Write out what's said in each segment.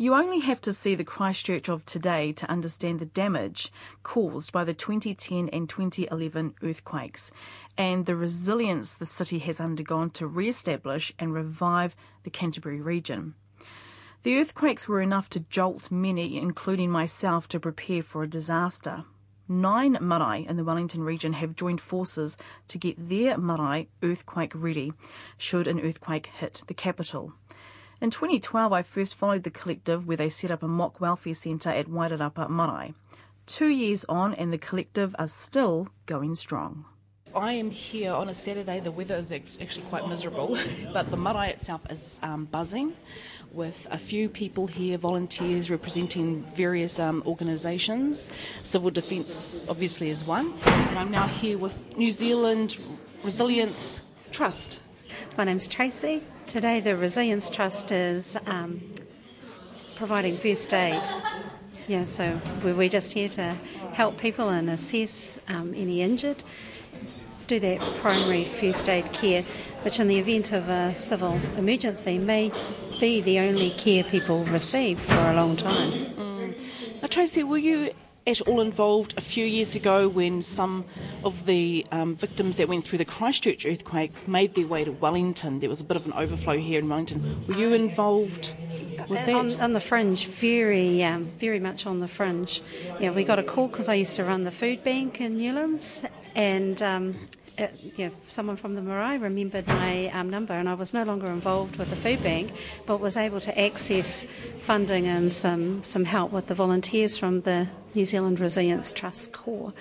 You only have to see the Christchurch of today to understand the damage caused by the 2010 and 2011 earthquakes and the resilience the city has undergone to re establish and revive the Canterbury region. The earthquakes were enough to jolt many, including myself, to prepare for a disaster. Nine marae in the Wellington region have joined forces to get their marae earthquake ready should an earthquake hit the capital. In 2012, I first followed the collective where they set up a mock welfare centre at Wairarapa Marae. Two years on, and the collective are still going strong. I am here on a Saturday. The weather is actually quite miserable, but the marae itself is um, buzzing with a few people here, volunteers representing various um, organisations. Civil Defence, obviously, is one. And I'm now here with New Zealand Resilience Trust. My name's Tracy. Today, the Resilience Trust is um, providing first aid. Yeah, so we're just here to help people and assess um, any injured, do that primary first aid care, which in the event of a civil emergency may be the only care people receive for a long time. Mm. Now, Tracy, were you at all involved a few years ago when some of the um, victims that went through the Christchurch earthquake made their way to Wellington. There was a bit of an overflow here in Wellington. Were you involved with that? On, on the fringe, very, um, very much on the fringe. Yeah, we got a call because I used to run the food bank in Newlands, and um, uh, you know, someone from the Marae remembered my um, number, and I was no longer involved with the food bank, but was able to access funding and some, some help with the volunteers from the New Zealand Resilience Trust Corps,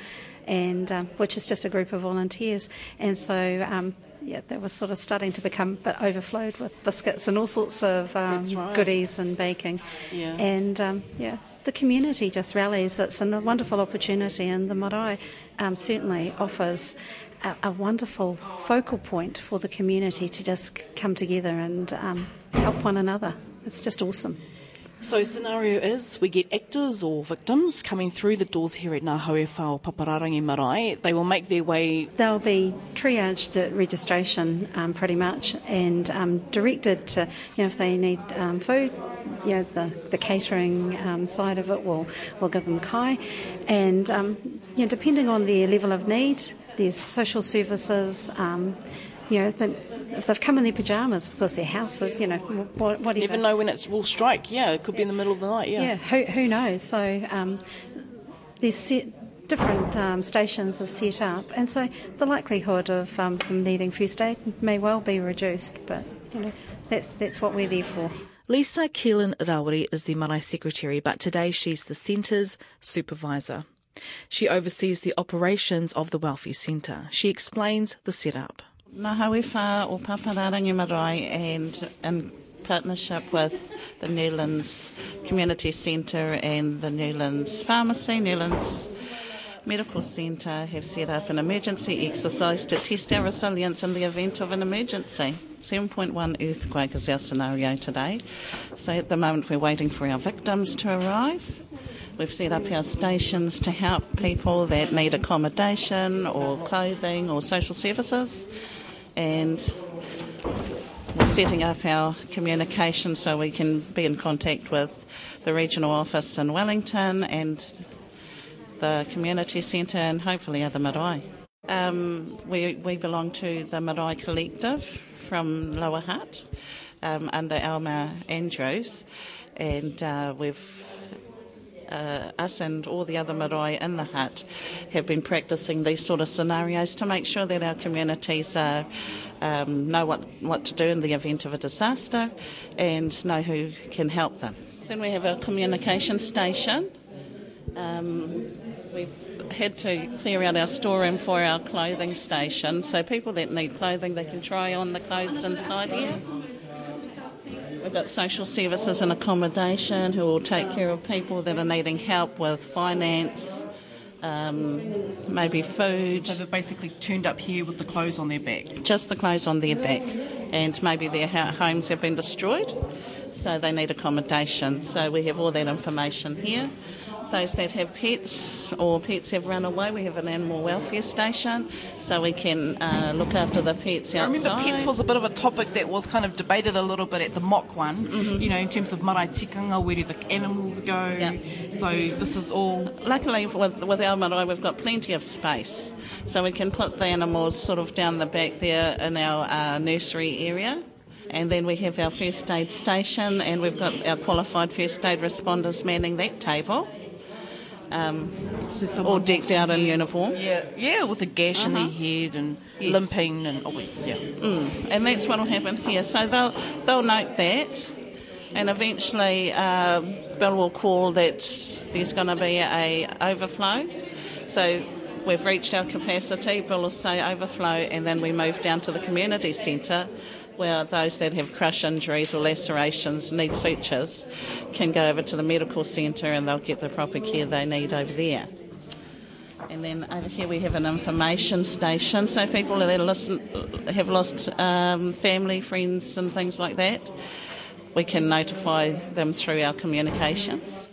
and um, which is just a group of volunteers. And so, um, yeah, that was sort of starting to become a bit overflowed with biscuits and all sorts of um, right. goodies and baking. Yeah. And um, yeah, the community just rallies. It's a wonderful opportunity, and the marae um, certainly offers a, a, wonderful focal point for the community to just come together and um, help one another. It's just awesome. So, scenario is we get actors or victims coming through the doors here at Ngā Hauewhā Papararangi Marae. They will make their way. They'll be triaged at registration um, pretty much and um, directed to, you know, if they need um, food, you know, the, the catering um, side of it will will give them kai. And, um, you know, depending on their level of need, there's social services. Um, you know, if, they, have come in their pajamas because their house, is, you know, what, whatever. Never know when it will strike. Yeah, it could be in the middle of the night. Yeah. Yeah. Who, who knows? So um, there's set, different um, stations have set up, and so the likelihood of um, them needing first aid may well be reduced. But you know, that's that's what we're there for. Lisa Keelan Rawiri is the Marae Secretary, but today she's the Centre's supervisor. She oversees the operations of the Welfare Centre. She explains the setup. Ngā Hauewhā o Papararangi Marae and in partnership with the Newlands Community Centre and the Newlands Pharmacy, Newlands Medical Centre have set up an emergency exercise to test our resilience in the event of an emergency. 7.1 earthquake is our scenario today. So at the moment we're waiting for our victims to arrive. We've set up our stations to help people that need accommodation or clothing or social services. And we're setting up our communication so we can be in contact with the regional office in Wellington and the community centre and hopefully other marae. Um, we, we belong to the Marae Collective from Lower Hutt um, under Alma Andrews, and uh, we've uh, us and all the other marae in the Hutt have been practicing these sort of scenarios to make sure that our communities uh, um, know what, what to do in the event of a disaster and know who can help them. Then we have our communication station. Um, we've had to clear out our storeroom for our clothing station, so people that need clothing they can try on the clothes inside here. We've got social services and accommodation who will take care of people that are needing help with finance, um, maybe food. So they've basically turned up here with the clothes on their back? Just the clothes on their back. And maybe their homes have been destroyed, so they need accommodation. So we have all that information here. Those that have pets or pets have run away, we have an animal welfare station so we can uh, look after the pets outside. I remember pets was a bit of a topic that was kind of debated a little bit at the mock one, mm-hmm. you know, in terms of marae tikanga, where do the animals go? Yeah. So this is all. Luckily, with, with our marae, we've got plenty of space, so we can put the animals sort of down the back there in our uh, nursery area. And then we have our first aid station, and we've got our qualified first aid responders manning that table um, so all decked out in uniform. Yeah, yeah, with a gash uh-huh. in their uh-huh. head and yes. limping and oh, yeah. Mm. And that's what will happen here. So they'll they'll note that, and eventually uh, Bill will call that there's going to be a overflow. So we've reached our capacity. Bill will say overflow, and then we move down to the community centre where those that have crush injuries or lacerations need sutures can go over to the medical centre and they'll get the proper care they need over there. And then over here we have an information station, so people that listen, have lost um, family, friends, and things like that, we can notify them through our communications.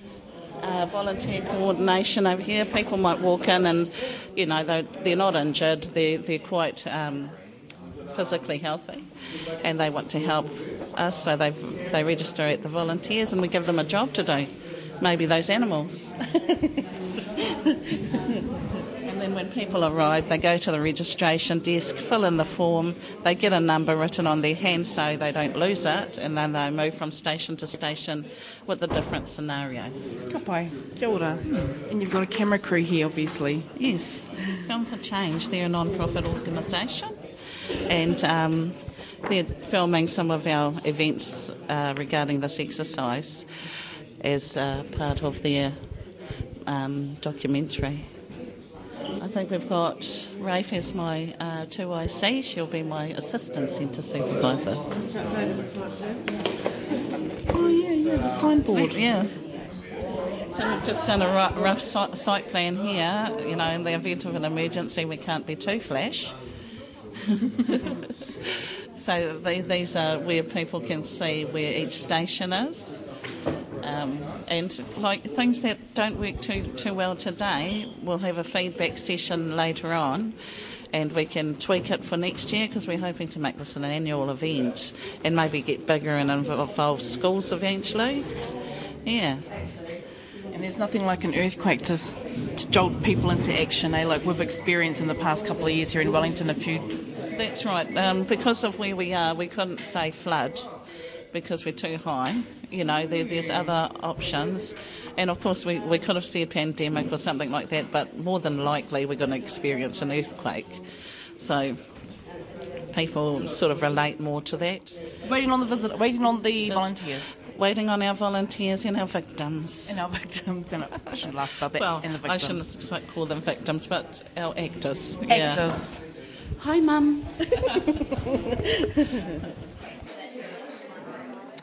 Uh, volunteer coordination over here. People might walk in and, you know, they're, they're not injured, they're, they're quite um, physically healthy and they want to help us, so they they register at the volunteers and we give them a job to do. Maybe those animals. and then when people arrive, they go to the registration desk, fill in the form, they get a number written on their hand so they don't lose it, and then they move from station to station with the different scenarios. Ka pai, kia ora. And you've got a camera crew here, obviously. Yes, Film for Change, they're a non-profit organisation and um, they're filming some of our events uh, regarding this exercise as uh, part of their um, documentary. I think we've got Rafe as my uh, 2IC, she'll be my assistant centre supervisor. Oh, yeah, yeah, the signboard. Yeah. So we've just done a rough site plan here. You know, in the event of an emergency, we can't be too flash. so they, these are where people can see where each station is. Um, and like things that don't work too too well today, we'll have a feedback session later on, and we can tweak it for next year because we're hoping to make this an annual event and maybe get bigger and involve schools eventually. Yeah. And there's nothing like an earthquake to, to jolt people into action, eh? Like we've experienced in the past couple of years here in Wellington, a few. That's right. Um, because of where we are, we couldn't say flood because we're too high. You know, there, there's other options. And of course, we, we could have said pandemic or something like that, but more than likely, we're going to experience an earthquake. So people sort of relate more to that. Waiting on the visit, waiting on the Just volunteers waiting on our volunteers and our victims. And our victims, and I shouldn't laugh about that. Well, and the victims. I shouldn't call them victims, but our actors. Actors. Yeah. Hi, Mum.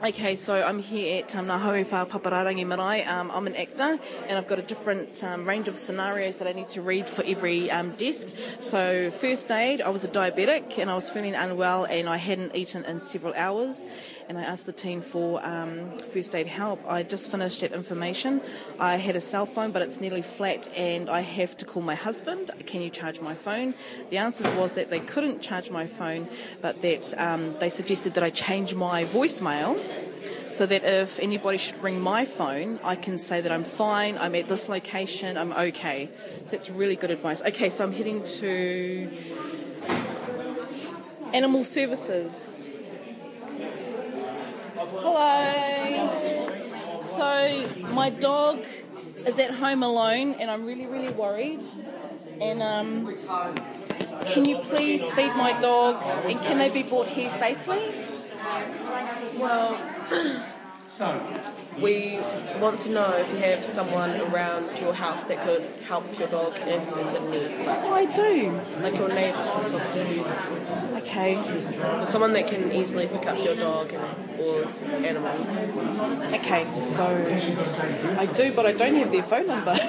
Okay, so I'm here at um, Ngā Papararangi Marae. Um, I'm an actor and I've got a different um, range of scenarios that I need to read for every um, desk. So, first aid, I was a diabetic and I was feeling unwell and I hadn't eaten in several hours. And I asked the team for um, first aid help. I just finished that information. I had a cell phone, but it's nearly flat and I have to call my husband. Can you charge my phone? The answer was that they couldn't charge my phone, but that um, they suggested that I change my voicemail so that if anybody should ring my phone, I can say that I'm fine, I'm at this location, I'm okay. So that's really good advice. Okay, so I'm heading to Animal Services. Hello. So my dog is at home alone, and I'm really, really worried. And um, can you please feed my dog? And can they be brought here safely? Well, we want to know if you have someone around your house that could help your dog if it's in need. Oh, I do. Like your neighbour or something. Okay. Or someone that can easily pick up your dog or animal. Okay, so I do, but I don't have their phone number.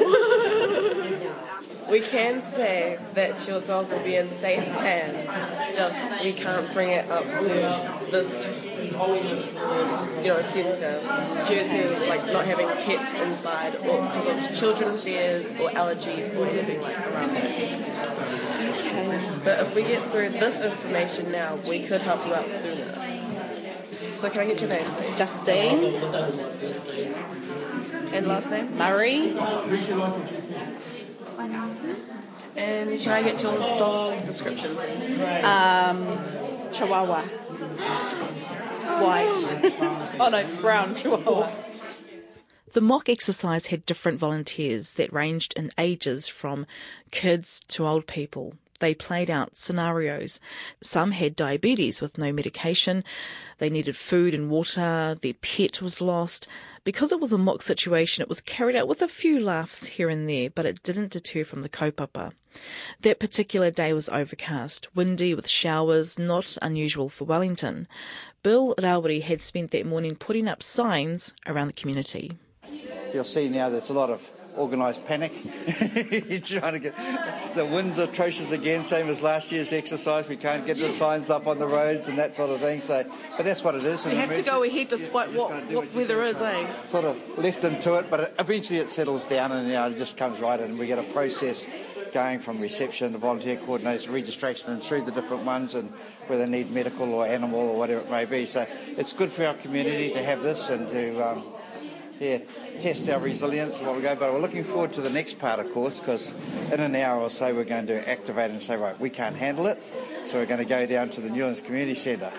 we can say that your dog will be in safe hands, just we can't bring it up to this you know, centre due to like not having pets inside or because of children fears or allergies or anything like around that. But if we get through this information now, we could help you out sooner. So can I get your name, please? Justine And last name? Murray, And can I get your dog's description, please? Um, Chihuahua. White. oh no, brown Chihuahua. The mock exercise had different volunteers that ranged in ages from kids to old people. They played out scenarios. Some had diabetes with no medication. They needed food and water. Their pet was lost. Because it was a mock situation, it was carried out with a few laughs here and there, but it didn't deter from the kaupapa. That particular day was overcast, windy with showers, not unusual for Wellington. Bill Rawiri had spent that morning putting up signs around the community. You'll see now there's a lot of organised panic. Trying to get the wind's atrocious again, same as last year's exercise. We can't get the signs up on the roads and that sort of thing. So, but that's what it is. We have to go ahead despite what, what weather is, eh? Sort of left them to it, but eventually it settles down and you know, it just comes right in. We get a process going from reception to volunteer coordinators, registration, and through the different ones, and whether they need medical or animal or whatever it may be. So it's good for our community to have this and to. Um, yeah, test our resilience and what we go. But we're looking forward to the next part, of course, because in an hour or so we're going to activate and say, right, we can't handle it, so we're going to go down to the Newlands Community Centre,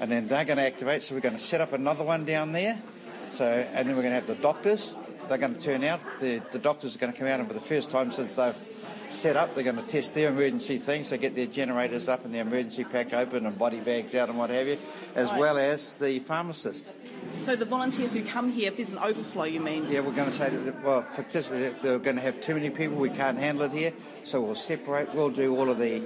and then they're going to activate. So we're going to set up another one down there. So, and then we're going to have the doctors. They're going to turn out. The, the doctors are going to come out, and for the first time since they've set up, they're going to test their emergency things. So get their generators up and their emergency pack open and body bags out and what have you, as well as the pharmacist. So the volunteers who come here, if there's an overflow, you mean? Yeah, we're going to say that, well, fictitious, they're going to have too many people, we can't handle it here, so we'll separate, we'll do all of the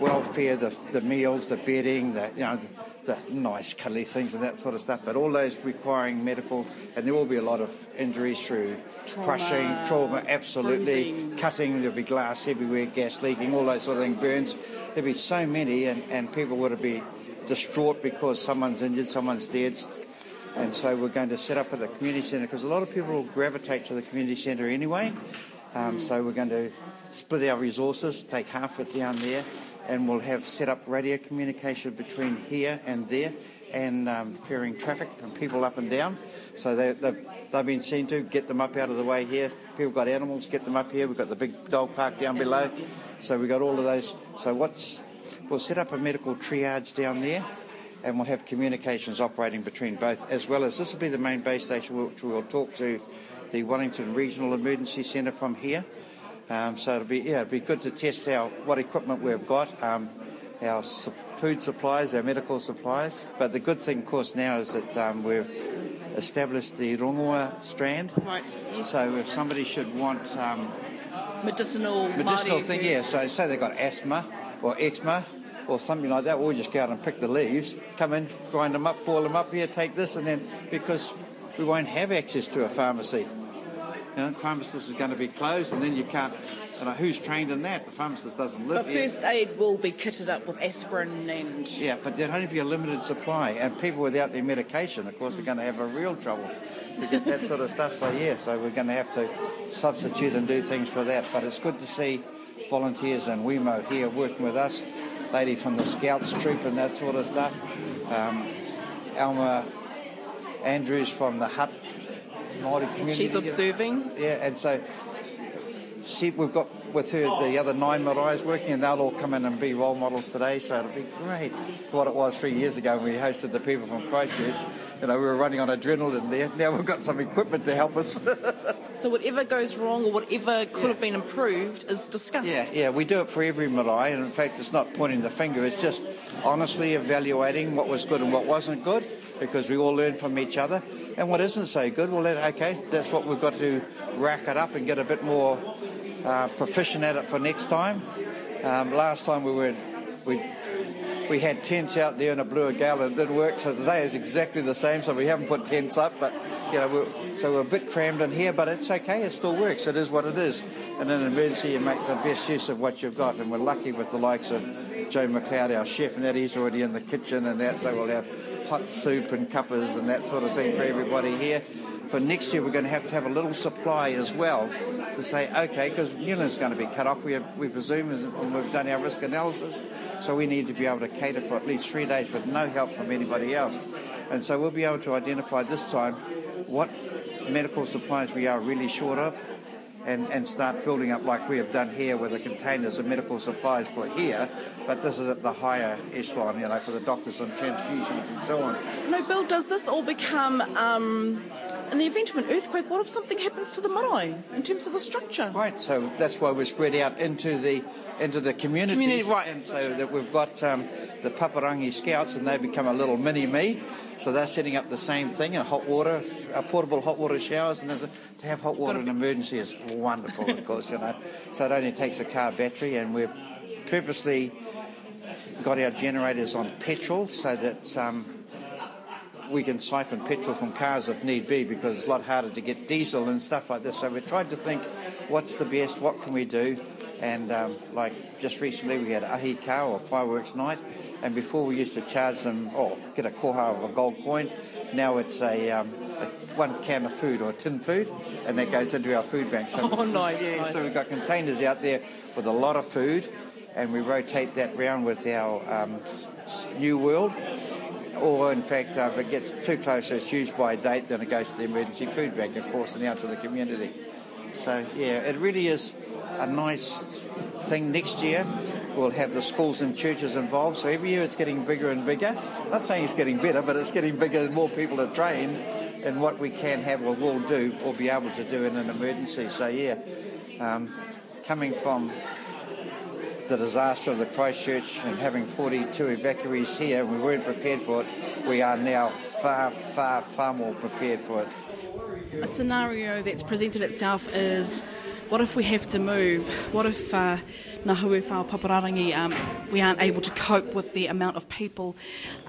welfare, the, the meals, the bedding, the, you know, the, the nice cuddly things and that sort of stuff, but all those requiring medical, and there will be a lot of injuries through crushing, trauma, absolutely, bruising. cutting, there'll be glass everywhere, gas leaking, all those sort of things, burns. There'll be so many, and, and people would be distraught because someone's injured, someone's dead. And so we're going to set up at the community centre because a lot of people will gravitate to the community centre anyway. Um, so we're going to split our resources, take half of it down there, and we'll have set up radio communication between here and there and um, ferrying traffic and people up and down. So they, they've, they've been seen to get them up out of the way here. People got animals, get them up here. We've got the big dog park down below. So we've got all of those. So what's we'll set up a medical triage down there and we'll have communications operating between both, as well as this will be the main base station, which we'll talk to the Wellington Regional Emergency Centre from here. Um, so it'll be yeah, it'll be good to test our what equipment we've got, um, our su- food supplies, our medical supplies. But the good thing, of course, now is that um, we've established the Rongoa strand. Right. Yes. So if somebody should want um, Medicinal. medicinal Māori thing, food. yeah. So say they've got asthma or eczema or something like that, we'll just go out and pick the leaves, come in, grind them up, boil them up here, take this, and then because we won't have access to a pharmacy, you know, pharmacist is going to be closed, and then you can't. You know, who's trained in that? The pharmacist doesn't live But here. first aid will be kitted up with aspirin and. Yeah, but there'll only be a limited supply, and people without their medication, of course, are going to have a real trouble to get that sort of stuff. So yeah, so we're going to have to substitute and do things for that. But it's good to see volunteers and WeMo here working with us, lady from the Scouts troop and that sort of stuff. Um, Alma Andrews from the Hutt Māori community. She's observing. Yeah, and so she, we've got with her the other nine maraes working, and they'll all come in and be role models today. So it'll be great. What it was three years ago when we hosted the people from Christchurch, you know, we were running on adrenaline there. Now we've got some equipment to help us. So whatever goes wrong or whatever could have been improved is discussed. yeah, yeah, we do it for every marae, and in fact, it's not pointing the finger. It's just honestly evaluating what was good and what wasn't good, because we all learn from each other. And what isn't so good, well, then, okay, that's what we've got to rack it up and get a bit more uh, proficient at it for next time. Um, last time we were, we we had tents out there and it blew a gale and it didn't work. So today is exactly the same. So we haven't put tents up, but you know, we're, so we're a bit crammed in here, but it's okay. It still works. It is what it is. And in an emergency, you make the best use of what you've got. And we're lucky with the likes of Joe McLeod, our chef, and that he's already in the kitchen and that. So we'll have hot soup and cuppers and that sort of thing for everybody here. For next year, we're going to have to have a little supply as well to say, okay, because Newlands is going to be cut off, we, have, we presume, and we've done our risk analysis, so we need to be able to cater for at least three days with no help from anybody else. And so we'll be able to identify this time what medical supplies we are really short of and, and start building up like we have done here with the containers of medical supplies for here, but this is at the higher echelon, you know, for the doctors and transfusions and so on. No, Bill, does this all become, um, in the event of an earthquake, what if something happens to the marae in terms of the structure? Right, so that's why we're spread out into the into the community. Community, right. And so that we've got um, the Paparangi Scouts, and they become a little mini me. So they're setting up the same thing, a hot water, a portable hot water showers, and a, to have hot water in an emergency is wonderful, of course, you know. So it only takes a car battery, and we've purposely got our generators on petrol so that um, we can siphon petrol from cars if need be, because it's a lot harder to get diesel and stuff like this. So we tried to think, what's the best? What can we do? And um, like just recently, we had ahi ka or fireworks night, and before we used to charge them or get a koha of a gold coin. Now it's a, um, a one can of food or tin food, and that goes into our food bank. So oh, nice, yeah, nice. So we've got containers out there with a lot of food, and we rotate that round with our um, New World. Or, in fact, uh, if it gets too close, it's used by date, then it goes to the emergency food bank, of course, and out to the community. So, yeah, it really is a nice thing next year. We'll have the schools and churches involved. So every year it's getting bigger and bigger. Not saying it's getting better, but it's getting bigger and more people are trained in what we can have or will do or be able to do in an emergency. So, yeah, um, coming from the disaster of the Christchurch and having 42 evacuees here, we weren't prepared for it. We are now far, far, far more prepared for it. A scenario that's presented itself is what if we have to move? What if uh, Papararangi, um, we aren't able to cope with the amount of people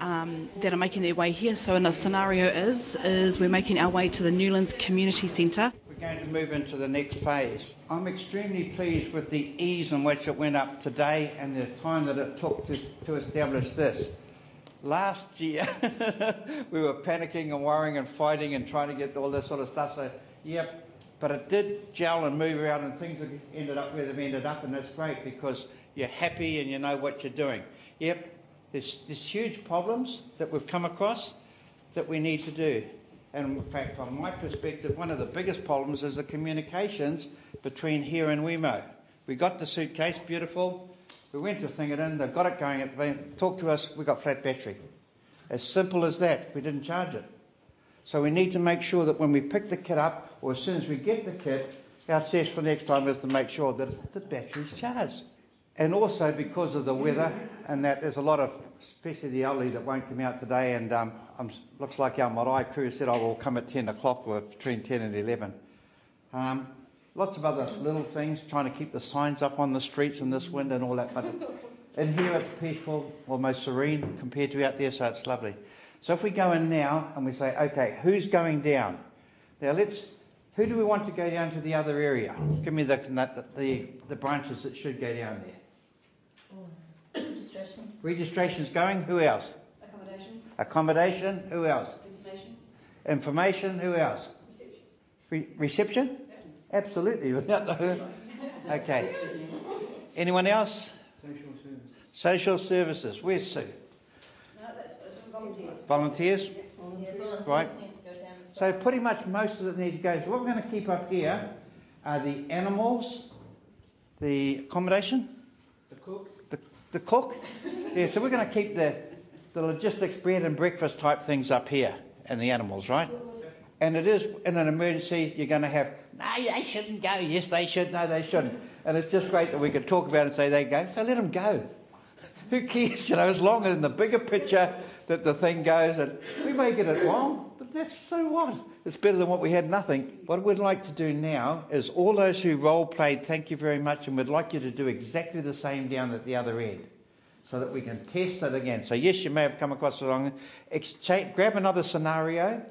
um, that are making their way here? So, in a scenario is is we're making our way to the Newlands Community Centre. We're going to move into the next phase. I'm extremely pleased with the ease in which it went up today and the time that it took to, to establish this. Last year, we were panicking and worrying and fighting and trying to get all this sort of stuff. So, yep, but it did gel and move around, and things ended up where they've ended up, and that's great because you're happy and you know what you're doing. Yep, there's, there's huge problems that we've come across that we need to do. And in fact, from my perspective, one of the biggest problems is the communications between here and Wemo. We got the suitcase, beautiful. We went to thing it in, they've got it going at the. Talk to us, we got flat battery. As simple as that. We didn't charge it. So we need to make sure that when we pick the kit up, or as soon as we get the kit, our test for next time is to make sure that the battery's charged. And also because of the weather, and that there's a lot of, especially the elderly, that won't come out today. And um, looks like our marae crew said I will come at 10 o'clock, or between 10 and 11. Um, lots of other little things, trying to keep the signs up on the streets in this wind and all that. But in here it's peaceful, almost serene compared to out there, so it's lovely. So if we go in now and we say, okay, who's going down? Now let's who do we want to go down to the other area? Give me the, the, the, the branches that should go down there. Registration. Registration's going. Who else? Accommodation. Accommodation. Who else? Information. Information. Who else? Reception. Re- reception? Absolutely. without the okay. Anyone else? Social services. Social services. Where's Sue? No, that's volunteers. Volunteers? Yeah, Right. needs to go down and So pretty much most of it needs to go. So what we're going to keep up here are the animals, the accommodation, The cook. the, the cook. Yeah, so we're going to keep the, the logistics, bread and breakfast type things up here, and the animals, right? And it is in an emergency, you're going to have, no, they shouldn't go. Yes, they should. No, they shouldn't. And it's just great that we can talk about it and say they go. So let them go. Who cares? You know, as long as in the bigger picture that the thing goes, and we may get it wrong, but that's so what? It's better than what we had nothing. What we'd like to do now is all those who role played, thank you very much, and we'd like you to do exactly the same down at the other end so that we can test it again. So, yes, you may have come across it wrong. Exchange, grab another scenario,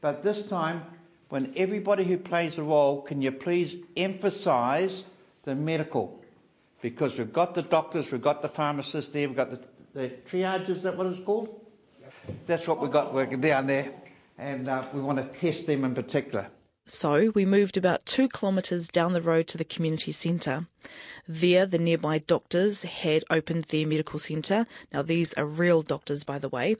but this time, when everybody who plays a role, can you please emphasize the medical? Because we've got the doctors, we've got the pharmacists there, we've got the, the triage, is that what it's called? that's what we've got working down there, and uh, we want to test them in particular. So we moved about two kilometres down the road to the community centre. There, the nearby doctors had opened their medical centre. Now, these are real doctors, by the way.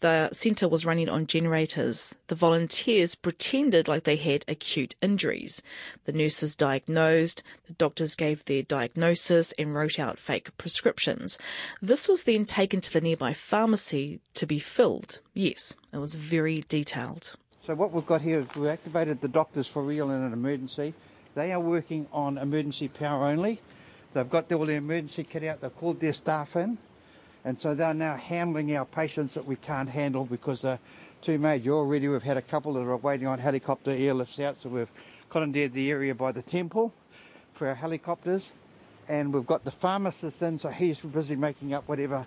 The centre was running on generators. The volunteers pretended like they had acute injuries. The nurses diagnosed, the doctors gave their diagnosis and wrote out fake prescriptions. This was then taken to the nearby pharmacy to be filled. Yes, it was very detailed. So what we've got here is we've activated the doctors for real in an emergency. They are working on emergency power only. They've got all the emergency kit out. They've called their staff in, and so they're now handling our patients that we can't handle because they're too major. Already we've had a couple that are waiting on helicopter airlifts out, so we've commandeered the area by the temple for our helicopters, and we've got the pharmacist in, so he's busy making up whatever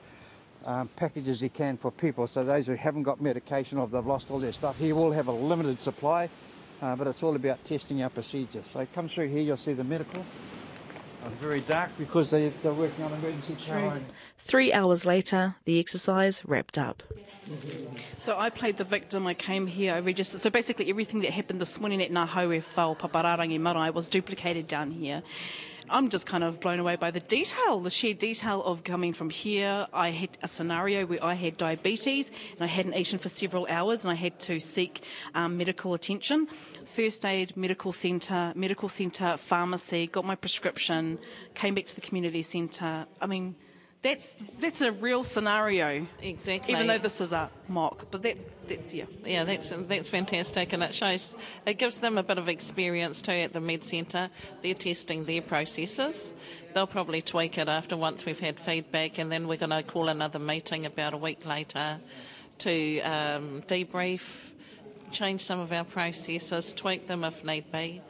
um, packages he can for people. So those who haven't got medication or they've lost all their stuff, he will have a limited supply, uh, but it's all about testing our procedures. So come through here, you'll see the medical. Uh, very dark because they, they're working on emergency power. Three hours later, the exercise wrapped up. So I played the victim. I came here. I registered. So basically, everything that happened this morning at Nahaue Whao Papararangi Marae was duplicated down here. I'm just kind of blown away by the detail, the sheer detail of coming from here. I had a scenario where I had diabetes and I hadn't eaten for several hours and I had to seek um, medical attention. First aid, medical centre, medical centre, pharmacy, got my prescription, came back to the community centre. I mean, that's that's a real scenario. Exactly. Even though this is a mock, but that that's yeah. Yeah, that's that's fantastic, and it shows it gives them a bit of experience too at the med centre. They're testing their processes. They'll probably tweak it after once we've had feedback, and then we're going to call another meeting about a week later to um, debrief, change some of our processes, tweak them if need be.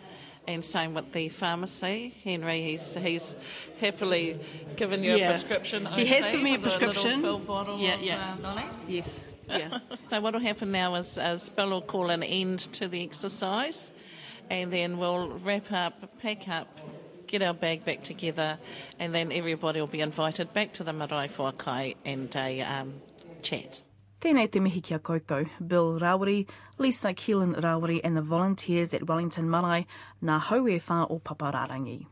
And same with the pharmacy. Henry, he's he's happily given you Yeah. a prescription. He has given me a prescription. pill bottle Yeah, yeah. Uh. Yes. Yeah. So what will happen now is, is Bill will call an end to the exercise, and then we'll wrap up, pack up, get our bag back together, and then everybody will be invited back to the Marae Whakai and a um, chat. Tēnei te mihi kia koutou, Bill Rawiri, Lisa Keelan Rawiri and the volunteers at Wellington Marae, nā haue whā o Papararangi.